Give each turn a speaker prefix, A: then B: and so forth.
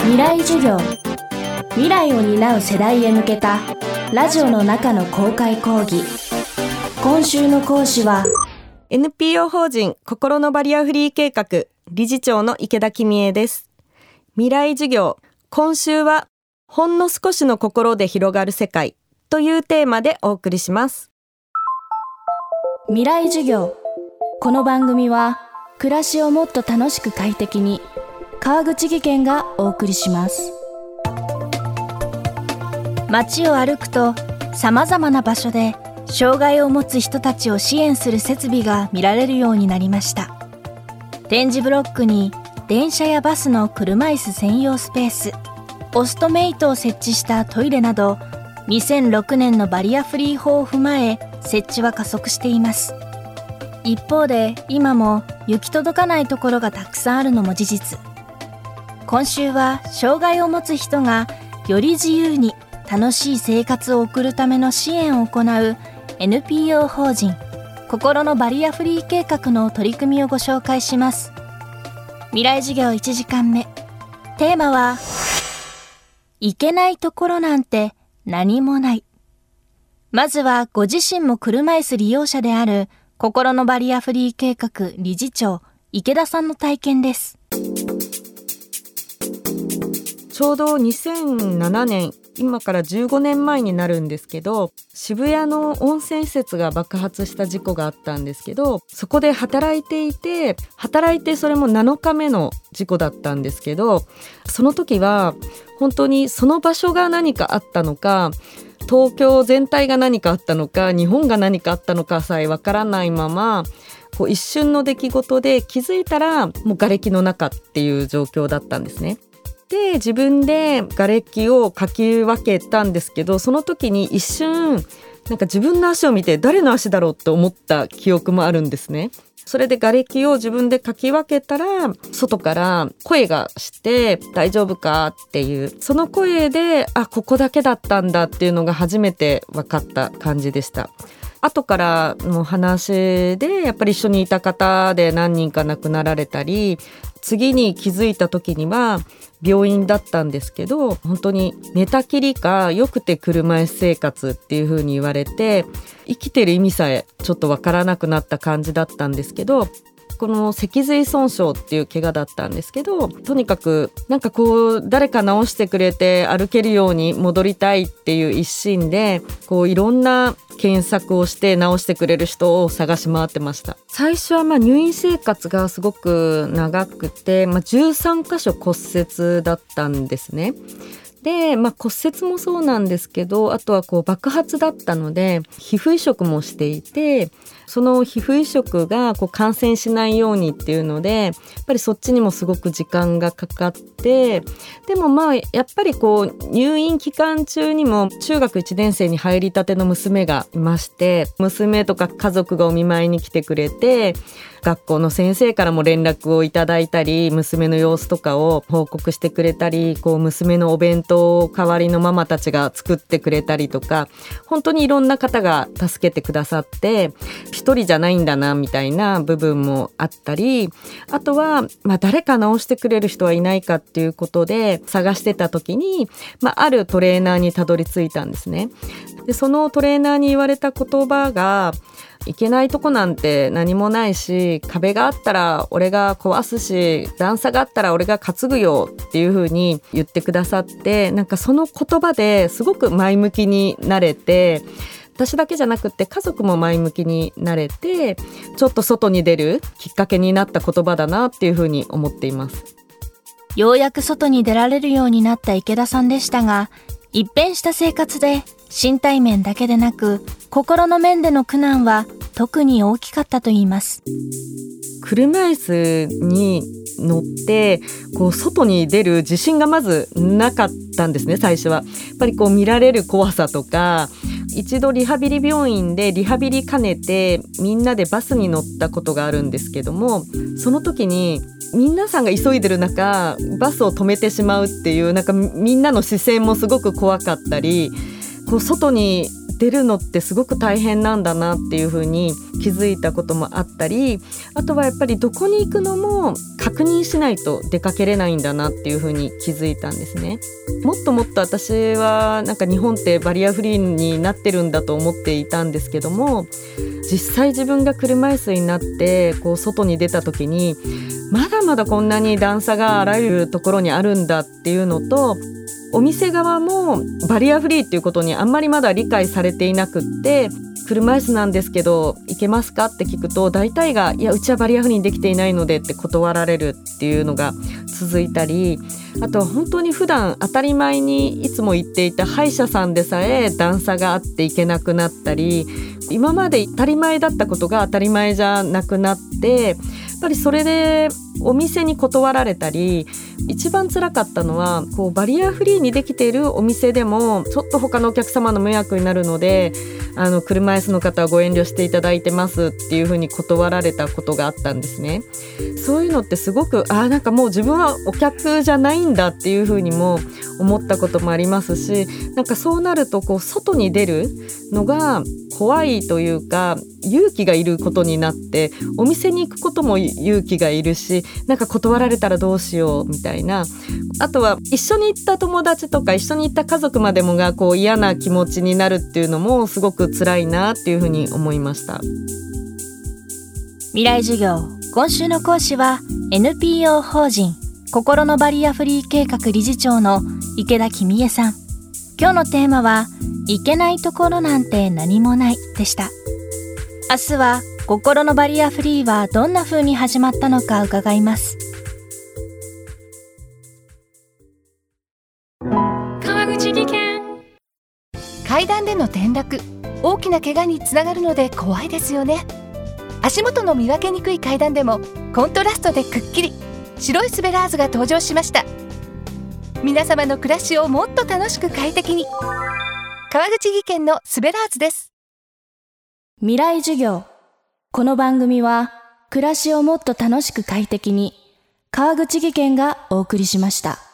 A: 未来授業。未来を担う世代へ向けたラジオの中の公開講義。今週の講師は
B: NPO 法人心のバリアフリー計画理事長の池田公恵です。未来授業。今週はほんの少しの心で広がる世界。というテーマでお送りします。
A: 未来授業。この番組は暮らしをもっと楽しく快適に川口義賢がお送りします。街を歩くとさまざまな場所で障害を持つ人たちを支援する設備が見られるようになりました。展示ブロックに電車やバスの車椅子専用スペースオストメイトを設置したトイレなど2006年のバリアフリー法を踏まえ設置は加速しています。一方で今も行き届かないところがたくさんあるのも事実。今週は障害を持つ人がより自由に楽しい生活を送るための支援を行う NPO 法人心のバリアフリー計画の取り組みをご紹介します。未来授業1時間目。テーマは行けないところなんて何もないまずはご自身も車椅子利用者である心のバリアフリー計画理事長池田さんの体験です。
B: ちょうど2007年今から15年前になるんですけど渋谷の温泉施設が爆発した事故があったんですけどそこで働いていて働いてそれも7日目の事故だったんですけどその時は本当にその場所が何かあったのか東京全体が何かあったのか日本が何かあったのかさえわからないままこう一瞬の出来事で気づいたらもう瓦礫の中っていう状況だったんですね。で自分で瓦礫をかき分けたんですけどその時に一瞬なんか自分の足を見て誰の足だろうって思った記憶もあるんですね。それで瓦礫を自分でかき分けたら外から声がして大丈夫かっていうその声であここだけだったんだっていうのが初めて分かった感じでした。後からの話でやっぱり一緒にいた方で何人か亡くなられたり次に気づいた時には病院だったんですけど本当に寝たきりかよくて車椅子生活っていう風に言われて生きてる意味さえちょっとわからなくなった感じだったんですけどこの脊髄損傷っていう怪我だったんですけどとにかくなんかこう誰か治してくれて歩けるように戻りたいっていう一心でこういろんな検索をして治してくれる人を探し回ってました。最初はま入院生活がすごく長くて、まあ、13箇所骨折だったんですね。で、まあ、骨折もそうなんですけどあとはこう爆発だったので皮膚移植もしていてその皮膚移植がこう感染しないようにっていうのでやっぱりそっちにもすごく時間がかかってでもまあやっぱりこう入院期間中にも中学1年生に入りたての娘がいまして娘とか家族がお見舞いに来てくれて学校の先生からも連絡をいただいたり娘の様子とかを報告してくれたりこう娘のお弁当を代わりのママたちが作ってくれたりとか本当にいろんな方が助けてくださって一人じゃないんだなみたいな部分もあったりあとは、まあ、誰か直してくれる人はいないかっていうことで探してた時に、まあ、あるトレーナーにたどり着いたんですね。でそのトレーナーに言われた言葉がいけないとこなんて何もないし壁があったら俺が壊すし段差があったら俺が担ぐよっていう風に言ってくださってなんかその言葉ですごく前向きになれて私だけじゃなくて家族も前向きになれてちょっと外に出るきっかけになった言葉だなっていう風に思っています。
A: ようやく外に出られるようになった池田さんでしたが一変した生活で身体面だけでなく心の面での苦難は特に大きかったといいます
B: 車椅子に乗ってこう外に出る自信がまずなかったんですね最初は。やっぱりこう見られる怖さとか一度リハビリ病院でリハビリ兼ねてみんなでバスに乗ったことがあるんですけどもその時に皆さんが急いでる中バスを止めてしまうっていうなんかみんなの視線もすごく怖かったりこう外に出るのってすごく大変なんだなっていうふうに気づいたこともあったりあとはやっぱりどこに行くのも確認しないと出かけれないんだなっていうふうに気づいたんですね。もっともっと私はなんか日本ってバリアフリーになってるんだと思っていたんですけども実際自分が車椅子になってこう外に出た時にまだまだこんなに段差があらゆるところにあるんだっていうのとお店側もバリアフリーっていうことにあんまりまだ理解されていなくって車椅子なんですけど行けますかって聞くと大体がいやうちはバリアフリーにできていないのでって断られるっていうのが続いたりあとは本当に普段当たり前にいつも行っていた歯医者さんでさえ段差があって行けなくなったり今まで当たり前だったことが当たり前じゃなくなってぱりそれでお店に断られたり一番辛かったのはこうバリアフリーにできているお店でもちょっと他のお客様の迷惑になるのであの車椅子の方はご遠慮していただいてますっていうふうに断られたことがあったんですね。そういうのってすごくあなんかもう自分はお客じゃないんだっていうふうにも思ったこともありますしなんかそうなるとこう外に出るのが怖いというか勇気がいることになってお店に行くことも勇気がいるしなんか断られたらどうしようみたいな。あとは一緒に行った友達とか一緒に行った家族までもがこう嫌な気持ちになるっていうのもすごく辛いなっていうふうに思いました。
A: 未来授業今週の講師は NPO 法人心のバリアフリー計画理事長の池田公恵さん。今日のテーマは行けないところなんて何もないでした。明日は心のバリアフリーはどんな風に始まったのか伺います。
C: 川口技研。階段での転落。大きな怪我につながるので怖いですよね。足元の見分けにくい階段でもコントラストでくっきり。白いスベラーズが登場しました。皆様の暮らしをもっと楽しく快適に。川口技研のスベラーズです。
A: 未来授業この番組は暮らしをもっと楽しく快適に川口技研がお送りしました。